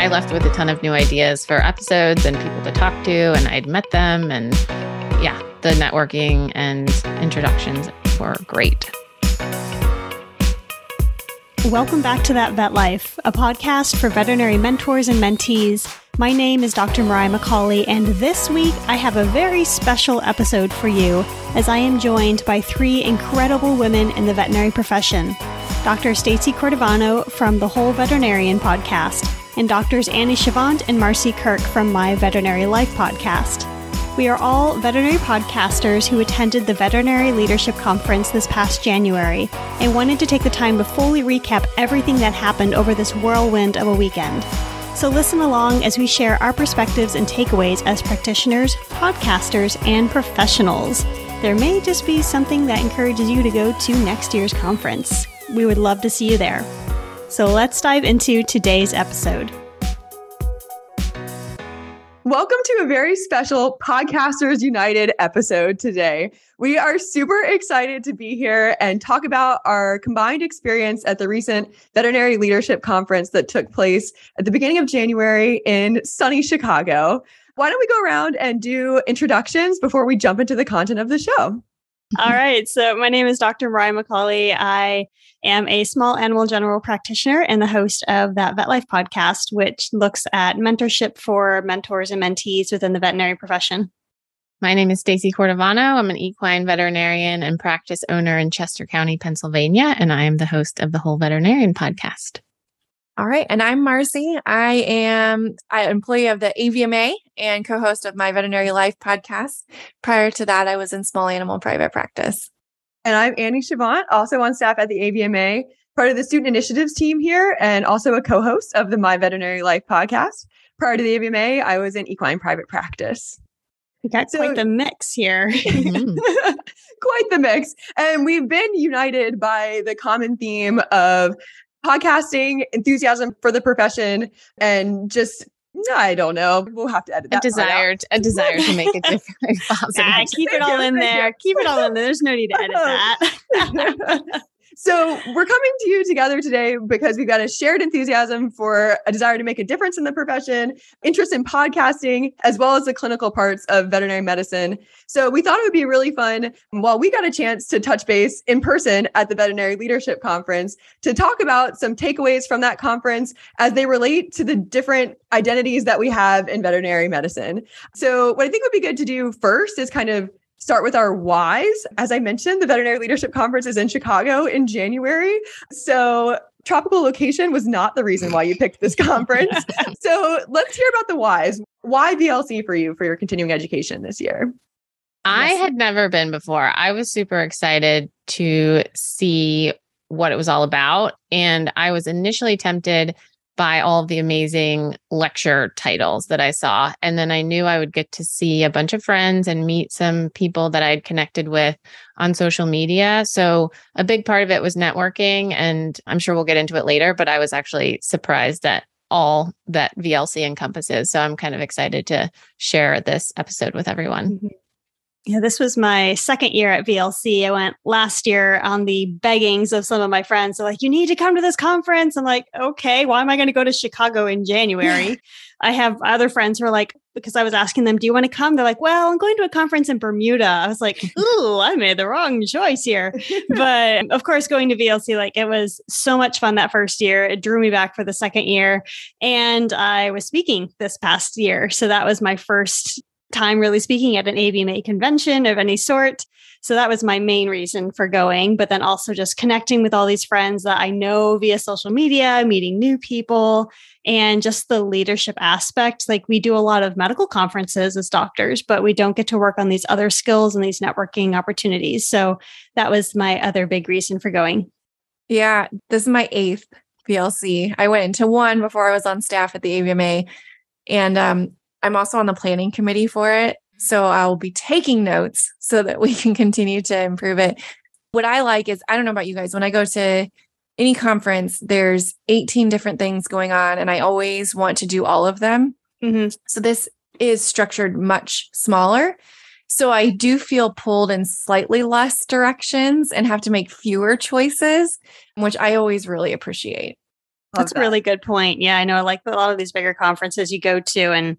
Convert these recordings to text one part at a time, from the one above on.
I left with a ton of new ideas for episodes and people to talk to, and I'd met them. And yeah, the networking and introductions were great. Welcome back to That Vet Life, a podcast for veterinary mentors and mentees. My name is Dr. Moriah McCauley, and this week I have a very special episode for you as I am joined by three incredible women in the veterinary profession Dr. Stacey Cordivano from the Whole Veterinarian podcast, and Doctors Annie Chavent and Marci Kirk from My Veterinary Life podcast. We are all veterinary podcasters who attended the Veterinary Leadership Conference this past January and wanted to take the time to fully recap everything that happened over this whirlwind of a weekend. So listen along as we share our perspectives and takeaways as practitioners, podcasters, and professionals. There may just be something that encourages you to go to next year's conference. We would love to see you there. So let's dive into today's episode. Welcome to a very special Podcasters United episode today. We are super excited to be here and talk about our combined experience at the recent Veterinary Leadership Conference that took place at the beginning of January in sunny Chicago. Why don't we go around and do introductions before we jump into the content of the show? All right. So, my name is Dr. Moriah McCauley. I am a small animal general practitioner and the host of that Vet Life podcast, which looks at mentorship for mentors and mentees within the veterinary profession. My name is Stacey Cordivano. I'm an equine veterinarian and practice owner in Chester County, Pennsylvania, and I am the host of the Whole Veterinarian podcast. All right. And I'm Marci. I am an employee of the AVMA and co host of my Veterinary Life podcast. Prior to that, I was in small animal private practice. And I'm Annie Chavent, also on staff at the AVMA, part of the student initiatives team here, and also a co host of the My Veterinary Life podcast. Prior to the AVMA, I was in equine private practice. We got so, quite the mix here. Mm-hmm. quite the mix. And we've been united by the common theme of podcasting, enthusiasm for the profession, and just I don't know. We'll have to edit that. A desire, a desire to make a different. yeah, keep it all in there. Keep it all in there. There's no need to edit that. So, we're coming to you together today because we've got a shared enthusiasm for a desire to make a difference in the profession, interest in podcasting, as well as the clinical parts of veterinary medicine. So, we thought it would be really fun while we got a chance to touch base in person at the Veterinary Leadership Conference to talk about some takeaways from that conference as they relate to the different identities that we have in veterinary medicine. So, what I think would be good to do first is kind of start with our whys. As I mentioned, the Veterinary Leadership Conference is in Chicago in January. So, tropical location was not the reason why you picked this conference. so, let's hear about the whys. Why VLC for you for your continuing education this year? I yes. had never been before. I was super excited to see what it was all about. And I was initially tempted by all of the amazing lecture titles that I saw. And then I knew I would get to see a bunch of friends and meet some people that I'd connected with on social media. So a big part of it was networking. And I'm sure we'll get into it later, but I was actually surprised at all that VLC encompasses. So I'm kind of excited to share this episode with everyone. Mm-hmm. Yeah, this was my second year at VLC. I went last year on the beggings of some of my friends. They're like, you need to come to this conference. I'm like, okay, why am I going to go to Chicago in January? I have other friends who are like, because I was asking them, do you want to come? They're like, well, I'm going to a conference in Bermuda. I was like, ooh, I made the wrong choice here. but of course, going to VLC, like it was so much fun that first year. It drew me back for the second year. And I was speaking this past year. So that was my first time really speaking at an AVMA convention of any sort. So that was my main reason for going, but then also just connecting with all these friends that I know via social media, meeting new people, and just the leadership aspect. Like we do a lot of medical conferences as doctors, but we don't get to work on these other skills and these networking opportunities. So that was my other big reason for going. Yeah, this is my eighth VLC. I went into one before I was on staff at the AVMA. And um, I'm also on the planning committee for it. So I'll be taking notes so that we can continue to improve it. What I like is, I don't know about you guys, when I go to any conference, there's 18 different things going on, and I always want to do all of them. Mm-hmm. So this is structured much smaller. So I do feel pulled in slightly less directions and have to make fewer choices, which I always really appreciate. That's that. a really good point. Yeah, I know I like a lot of these bigger conferences you go to and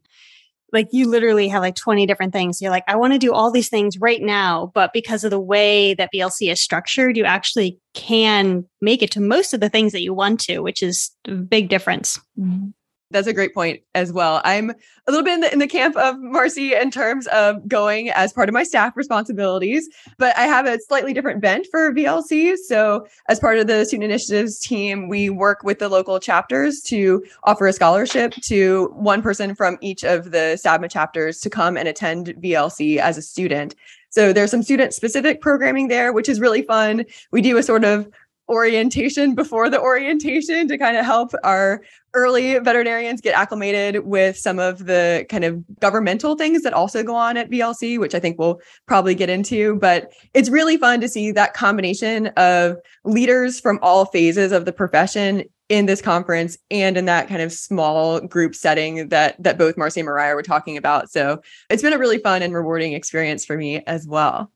like you literally have like 20 different things. You're like, I want to do all these things right now. But because of the way that VLC is structured, you actually can make it to most of the things that you want to, which is a big difference. Mm-hmm. That's a great point as well. I'm a little bit in the, in the camp of Marci in terms of going as part of my staff responsibilities, but I have a slightly different bent for VLC. So, as part of the student initiatives team, we work with the local chapters to offer a scholarship to one person from each of the SAVMA chapters to come and attend VLC as a student. So there's some student specific programming there, which is really fun. We do a sort of orientation before the orientation to kind of help our early veterinarians get acclimated with some of the kind of governmental things that also go on at VLC, which I think we'll probably get into. But it's really fun to see that combination of leaders from all phases of the profession in this conference and in that kind of small group setting that that both Marci and Moriah were talking about. So it's been a really fun and rewarding experience for me as well.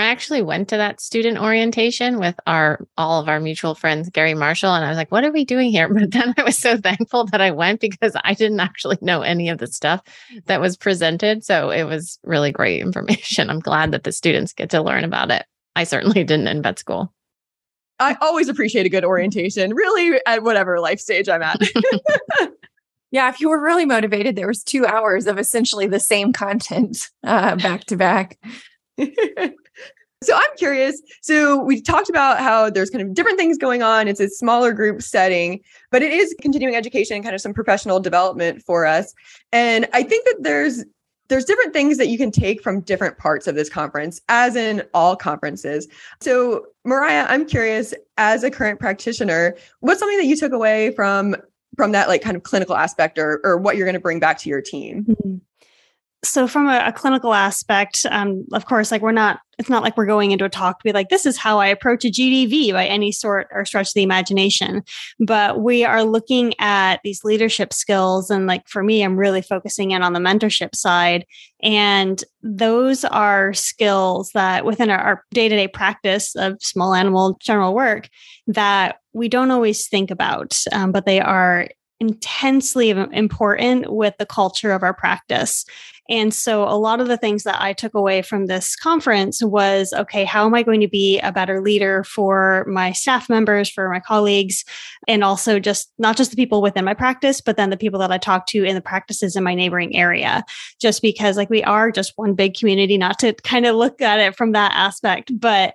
I actually went to that student orientation with our all of our mutual friends, Gary Marshall, and I was like, "What are we doing here?" But then I was so thankful that I went because I didn't actually know any of the stuff that was presented. So it was really great information. I'm glad that the students get to learn about it. I certainly didn't in vet school. I always appreciate a good orientation, really at whatever life stage I'm at. yeah, if you were really motivated, there was two hours of essentially the same content uh, back to back. So I'm curious. So we talked about how there's kind of different things going on. It's a smaller group setting, but it is continuing education, and kind of some professional development for us. And I think that there's there's different things that you can take from different parts of this conference, as in all conferences. So, Moriah, I'm curious, as a current practitioner, what's something that you took away from from that like kind of clinical aspect or or what you're going to bring back to your team? Mm-hmm so from a, a clinical aspect um, of course like we're not it's not like we're going into a talk to be like this is how i approach a gdv by any sort or stretch of the imagination but we are looking at these leadership skills and like for me i'm really focusing in on the mentorship side and those are skills that within our, our day-to-day practice of small animal general work that we don't always think about um, but they are intensely important with the culture of our practice. And so a lot of the things that I took away from this conference was okay, how am I going to be a better leader for my staff members, for my colleagues, and also just not just the people within my practice, but then the people that I talk to in the practices in my neighboring area. Just because like we are just one big community, not to kind of look at it from that aspect, but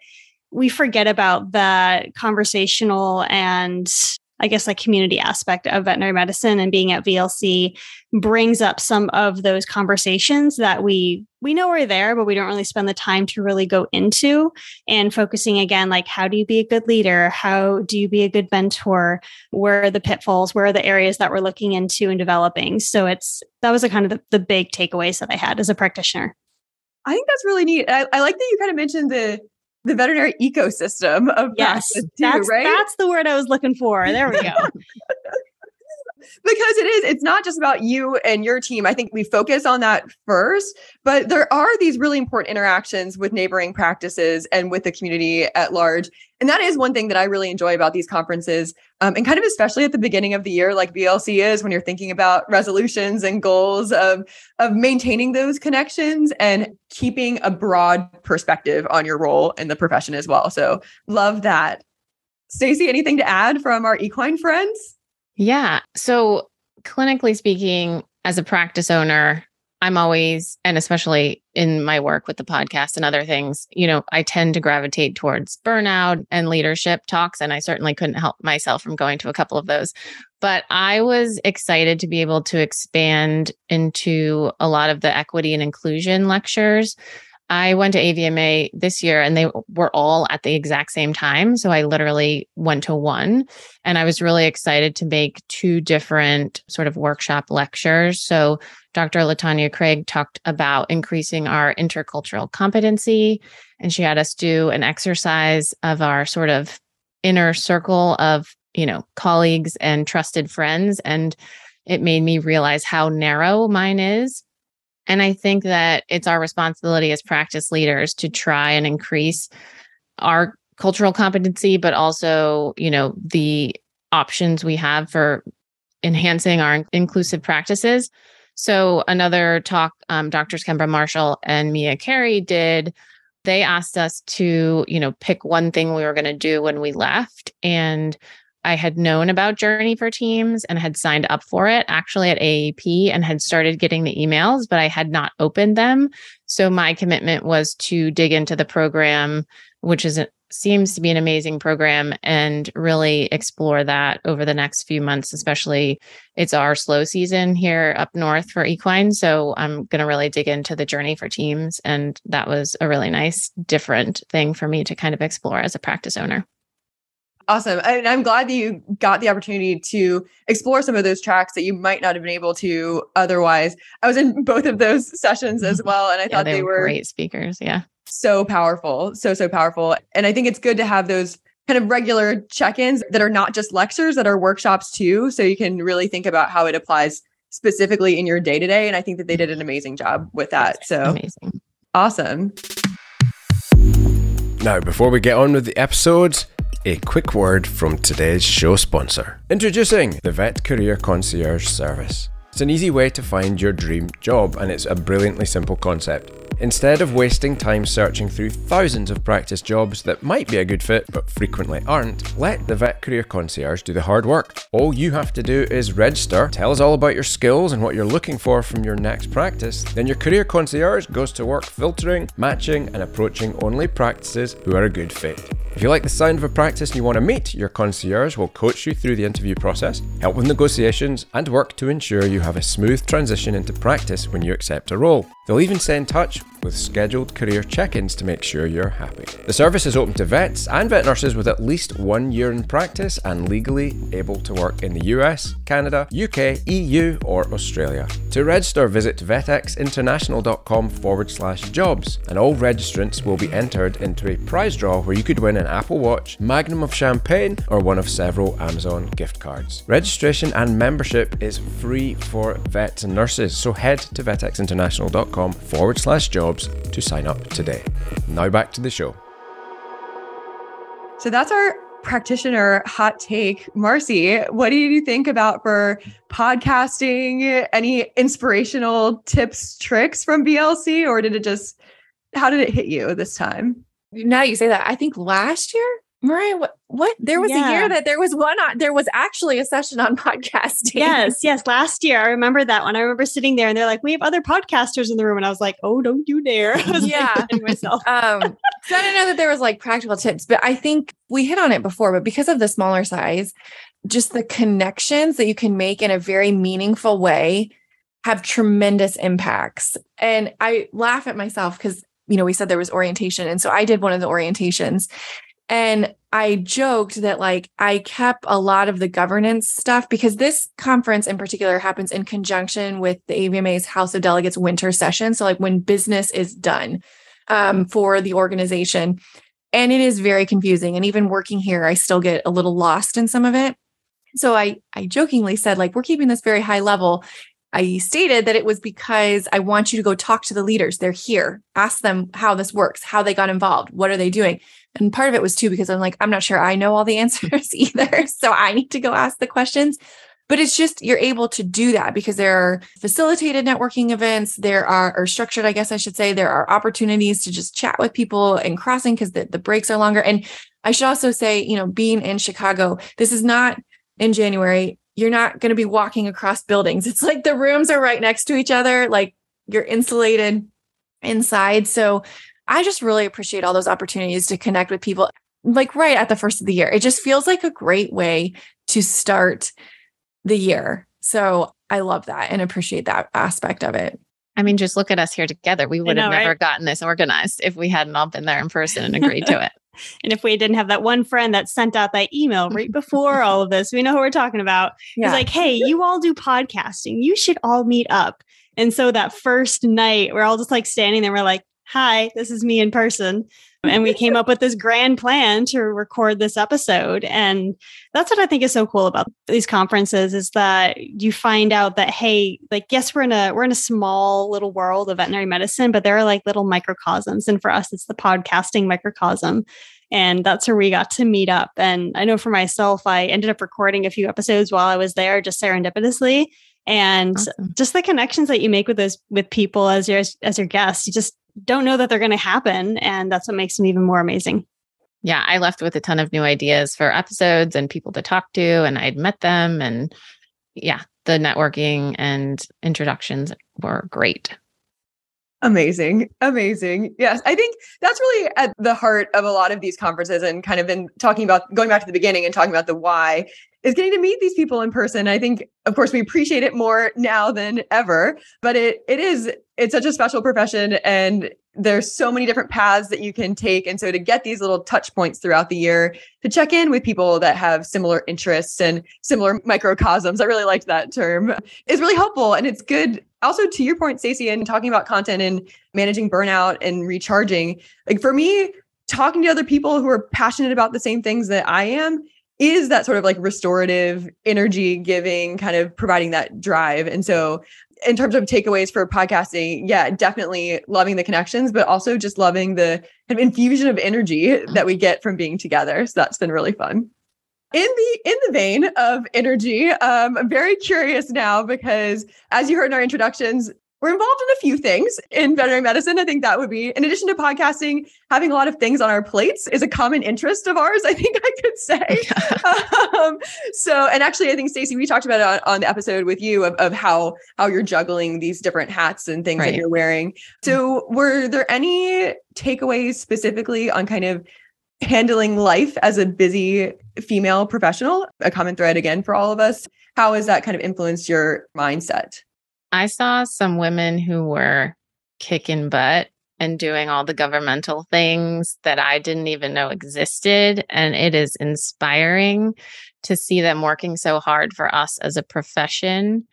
we forget about that conversational and I guess like community aspect of veterinary medicine and being at VLC brings up some of those conversations that we we know are there, but we don't really spend the time to really go into and focusing again, like how do you be a good leader? How do you be a good mentor? Where are the pitfalls? Where are the areas that we're looking into and developing? So it's that was a kind of the, the big takeaways that I had as a practitioner. I think that's really neat. I, I like that you kind of mentioned the the veterinary ecosystem of yes, too, that's, right? That's the word I was looking for. There we go. because it is it's not just about you and your team. I think we focus on that first but there are these really important interactions with neighboring practices and with the community at large. And that is one thing that i really enjoy about these conferences um, and kind of especially at the beginning of the year like VLC is when you're thinking about resolutions and goals of of maintaining those connections and keeping a broad perspective on your role in the profession as well. So love that. Stacey anything to add from our equine friends yeah. So, clinically speaking, as a practice owner, I'm always, and especially in my work with the podcast and other things, you know, I tend to gravitate towards burnout and leadership talks. And I certainly couldn't help myself from going to a couple of those. But I was excited to be able to expand into a lot of the equity and inclusion lectures I went to AVMA this year and they were all at the exact same time. So I literally went to one and I was really excited to make two different sort of workshop lectures. So Dr. Latanya Craig talked about increasing our intercultural competency and she had us do an exercise of our sort of inner circle of, you know, colleagues and trusted friends. And it made me realize how narrow mine is and I think that it's our responsibility as practice leaders to try and increase our cultural competency, but also, you know, the options we have for enhancing our inclusive practices. So, another talk um, Doctors Kemba Marshall and Mia Carey did, they asked us to, you know, pick one thing we were going to do when we left. And I had known about Journey for Teams and had signed up for it actually at AAP and had started getting the emails, but I had not opened them. So my commitment was to dig into the program, which is seems to be an amazing program, and really explore that over the next few months. Especially, it's our slow season here up north for equine, so I'm going to really dig into the Journey for Teams, and that was a really nice, different thing for me to kind of explore as a practice owner. Awesome. And I'm glad that you got the opportunity to explore some of those tracks that you might not have been able to otherwise. I was in both of those sessions as well. And I Yeah, thought they, were great speakers. Yeah. so powerful, so, so powerful. And I think it's good to have those kind of regular check ins that are not just lectures, that are workshops too. So you can really think about how it applies specifically in your day to day. And I think that they did an amazing job with that. So Amazing. awesome. Now, before we get on with the episodes, a quick word from today's show sponsor. Introducing the Vet Career Concierge Service. It's an easy way to find your dream job, and it's a brilliantly simple concept. Instead of wasting time searching through thousands of practice jobs that might be a good fit but frequently aren't, let the Vet Career Concierge do the hard work. All you have to do is register, tell us all about your skills and what you're looking for from your next practice. Then your Career Concierge goes to work filtering, matching, and approaching only practices who are a good fit. If you like the sound of a practice and you want to meet, your concierge will coach you through the interview process, help with negotiations, and work to ensure you have a smooth transition into practice when you accept a role. They'll even stay in touch with scheduled career check ins to make sure you're happy. The service is open to vets and vet nurses with at least one year in practice and legally able to work in the US, Canada, UK, EU, or Australia. To register, visit vetxinternational.com forward slash jobs, and all registrants will be entered into a prize draw where you could win an Apple Watch, Magnum of Champagne, or one of several Amazon gift cards. Registration and membership is free for vets and nurses, so head to vetxinternational.com forward slash jobs to sign up today. Now back to the show. So that's our practitioner hot take. Marci, what do you think about for podcasting? Any inspirational tips, tricks from VLC, or did it just, how did it hit you this time? Now you say that, I think last year, Moriah, what, what? There was a year that there was one on, there was actually a session on podcasting. Yes, yes. Last year, I remember that one. I remember sitting there and they're like, we have other podcasters in the room. And I was like, oh, don't you dare. I was like, Yeah. kidding myself. um, so I didn't know that there was like practical tips, but I think we hit on it before, but because of the smaller size, just the connections that you can make in a very meaningful way have tremendous impacts. And I laugh at myself because, you know, we said there was orientation. And so I did one of the orientations. And I joked that like I kept a lot of the governance stuff because this conference in particular happens in conjunction with the AVMA's House of Delegates winter session. So, like when business is done um, for the organization. And it is very confusing. And even working here, I still get a little lost in some of it. So I, I jokingly said, like, we're keeping this very high level. I stated that it was because I want you to go talk to the leaders. They're here. Ask them how this works, how they got involved, what are they doing? And part of it was too because I'm like, I'm not sure I know all the answers either. So I need to go ask the questions. But it's just you're able to do that because there are facilitated networking events. There are, or structured, I guess I should say, there are opportunities to just chat with people and crossing because the, the breaks are longer. And I should also say, you know, being in Chicago, this is not in January. You're not going to be walking across buildings. It's like the rooms are right next to each other, like you're insulated inside. So I just really appreciate all those opportunities to connect with people like right at the first of the year. It just feels like a great way to start the year. So I love that and appreciate that aspect of it. I mean, just look at us here together. We would have never right? gotten this organized if we hadn't all been there in person and agreed to it. And if we didn't have that one friend that sent out that email right before all of this, we know who we're talking about. He's like, hey, you all do podcasting. You should all meet up. And so that first night, we're all just like standing there. We're like, hi, this is me in person. And we came up with this grand plan to record this episode. And that's what I think is so cool about these conferences is that you find out that, hey, like, yes, we're in a we're in a small little world of veterinary medicine, but there are like little microcosms. And for us, it's the podcasting microcosm. And that's where we got to meet up. And I know for myself, I ended up recording a few episodes while I was there, just serendipitously and awesome. just the connections that you make with those with people as your as your guests you just don't know that they're going to happen. And that's what makes them even more amazing. Yeah, I left with a ton of new ideas for episodes and people to talk to, and I'd met them. And yeah, the networking and introductions were great. Amazing. Amazing. Yes. I think that's really at the heart of a lot of these conferences and kind of in talking about going back to the beginning and talking about the why is getting to meet these people in person. I think, of course, we appreciate it more now than ever, but it it is it's such a special profession and there's so many different paths that you can take. And so to get these little touch points throughout the year to check in with people that have similar interests and similar microcosms, I really liked that term, is really helpful. And it's good also to your point, Stacey, and talking about content and managing burnout and recharging. Like for me, talking to other people who are passionate about the same things that I am is that sort of like restorative energy giving kind of providing that drive and so in terms of takeaways for podcasting yeah definitely loving the connections but also just loving the kind of infusion of energy that we get from being together. So that's been really fun. In the in the vein of energy um, i'm very curious now because as you heard in our introductions we're involved in a few things in veterinary medicine. I think that would be, in addition to podcasting, having a lot of things on our plates is a common interest of ours. I think I could say. um, so, and actually, I think Stacey, we talked about it on, on, the episode with you of, of how how you're juggling these different hats and things right. that you're wearing. So, were there any takeaways specifically on kind of handling life as a busy female professional? A common thread again for all of us. How has that kind of influenced your mindset? I saw some women who were kicking butt and doing all the governmental things that I didn't even know existed. And it is inspiring to see them working so hard for us as a profession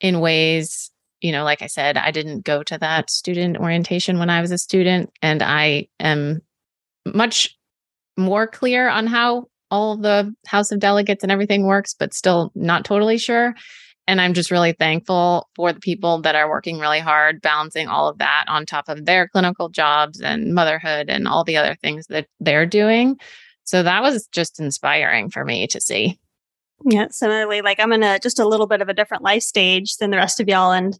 in ways, you know, like I said, I didn't go to that student orientation when I was a student, and I am much more clear on how all the House of Delegates and everything works, but still not totally sure. And I'm just really thankful for the people that are working really hard, balancing all of that on top of their clinical jobs and motherhood and all the other things that they're doing. So that was just inspiring for me to see. Yeah, similarly, like I'm in a just a little bit of a different life stage than the rest of y'all, and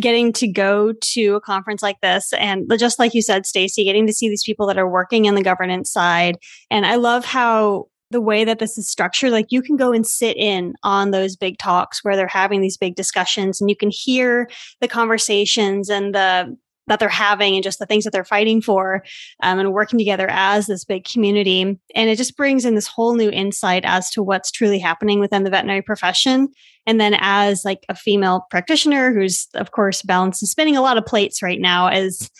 getting to go to a conference like this, and just like you said, Stacey, getting to see these people that are working in the governance side, and I love how the way that this is structured like you can go and sit in on those big talks where they're having these big discussions and you can hear the conversations and the that they're having and just the things that they're fighting for um, and working together as this big community and it just brings in this whole new insight as to what's truly happening within the veterinary profession and then as like a female practitioner who's of course balancing spinning a lot of plates right now as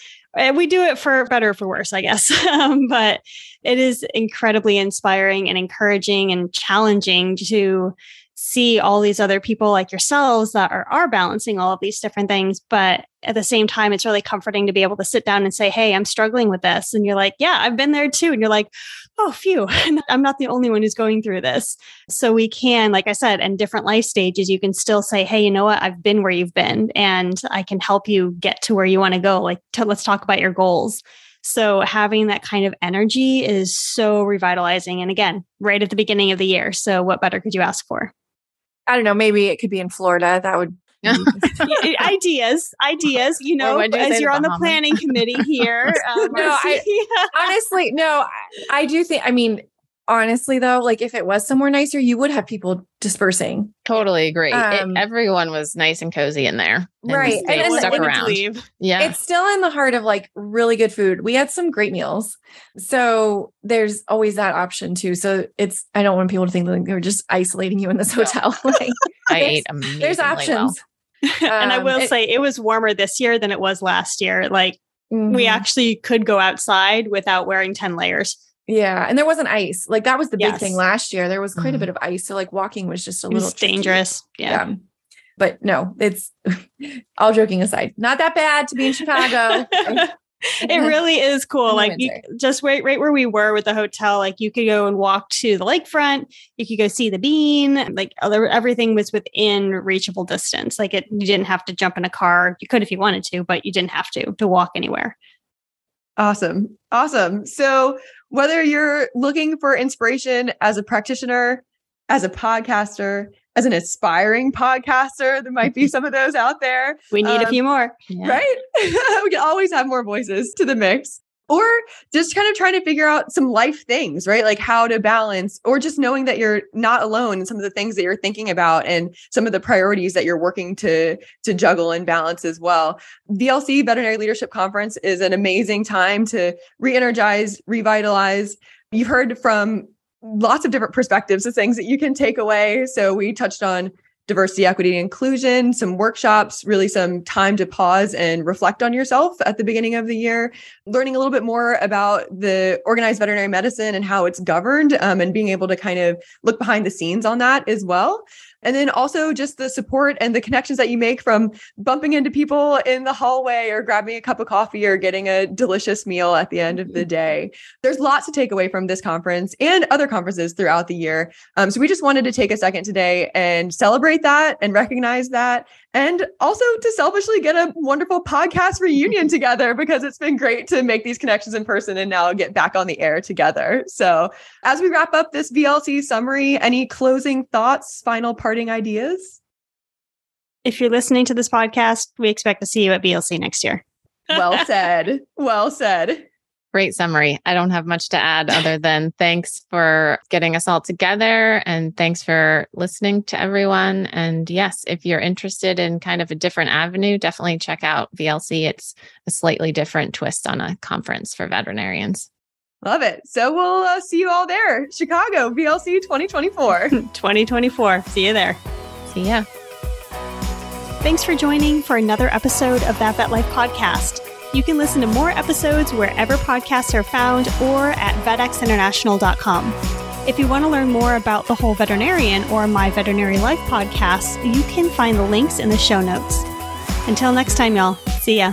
we do it for better or for worse, I guess. um, but it is incredibly inspiring and encouraging and challenging to see all these other people like yourselves that are, are balancing all of these different things. But at the same time, it's really comforting to be able to sit down and say, Hey, I'm struggling with this. And you're like, Yeah, I've been there too. And you're like, Oh, phew, I'm not the only one who's going through this. So we can, like I said, in different life stages, you can still say, Hey, you know what? I've been where you've been and I can help you get to where you want to go. Like, to, let's talk about your goals. So having that kind of energy is so revitalizing. And again, right at the beginning of the year. So what better could you ask for? I don't know, maybe it could be in Florida. That would ideas, ideas. You know, as you're on the planning committee here. Um, no, I, honestly, no, I, I do think. I mean, honestly though like if it was somewhere nicer you would have people dispersing. Totally agree. Um, it, everyone was nice and cozy in there. And right. and, and stuck around. yeah. It's still in the heart of like really good food. We had some great meals. So there's always that option too. So it's i don't want people to think that they're just isolating you in this hotel. Like, i ate amazingly there's options. Well. and i will um, it, say it was warmer this year than it was last year. Like mm-hmm. we actually could go outside without wearing 10 layers yeah, and there wasn't ice. Like that was the big yes. thing last year. There was quite mm-hmm. a bit of ice, so like walking was just a little dangerous. Yeah. yeah. But no, it's all joking aside, not that bad to be in Chicago. it really is cool. Like you, just right, right where we were with the hotel, like you could go and walk to the lakefront. You could go see the bean. Like other, everything was within reachable distance. Like it, you didn't have to jump in a car. You could if you wanted to, but you didn't have to to walk anywhere. Awesome. Awesome. So, whether you're looking for inspiration as a practitioner, as a podcaster, as an aspiring podcaster, there might be some of those out there. We need um, a few more. Yeah. Right? we can always have more voices to the mix or just kind of trying to figure out some life things, right? Like how to balance, or just knowing that you're not alone in some of the things that you're thinking about and some of the priorities that you're working to to juggle and balance as well. VLC Veterinary Leadership Conference is an amazing time to re-energize, revitalize. You've heard from lots of different perspectives of things that you can take away. So we touched on diversity, equity, and inclusion, some workshops, really some time to pause and reflect on yourself at the beginning of the year, learning a little bit more about the organized veterinary medicine and how it's governed, um, and being able to kind of look behind the scenes on that as well. And then also just the support and the connections that you make from bumping into people in the hallway or grabbing a cup of coffee or getting a delicious meal at the end of the mm-hmm. day. There's lots to take away from this conference and other conferences throughout the year. Um, so we just wanted to take a second today and celebrate that and recognize that. And also to selfishly get a wonderful podcast reunion together because it's been great to make these connections in person and now get back on the air together. So, as we wrap up this VLC summary, any closing thoughts, final parting ideas? If you're listening to this podcast, we expect to see you at VLC next year. well said. Well said. Great summary. I don't have much to add other than thanks for getting us all together and thanks for listening to everyone. And yes, if you're interested in kind of a different avenue, definitely check out VLC. It's a slightly different twist on a conference for veterinarians. Love it. So we'll uh, see you all there. Chicago, VLC 2024. 2024. See you there. See ya. Thanks for joining for another episode of That Vet Life podcast. You can listen to more episodes wherever podcasts are found or at vetxinternational.com. If you want to learn more about The Whole Veterinarian or My Veterinary Life podcasts, you can find the links in the show notes. Until next time, y'all. See ya.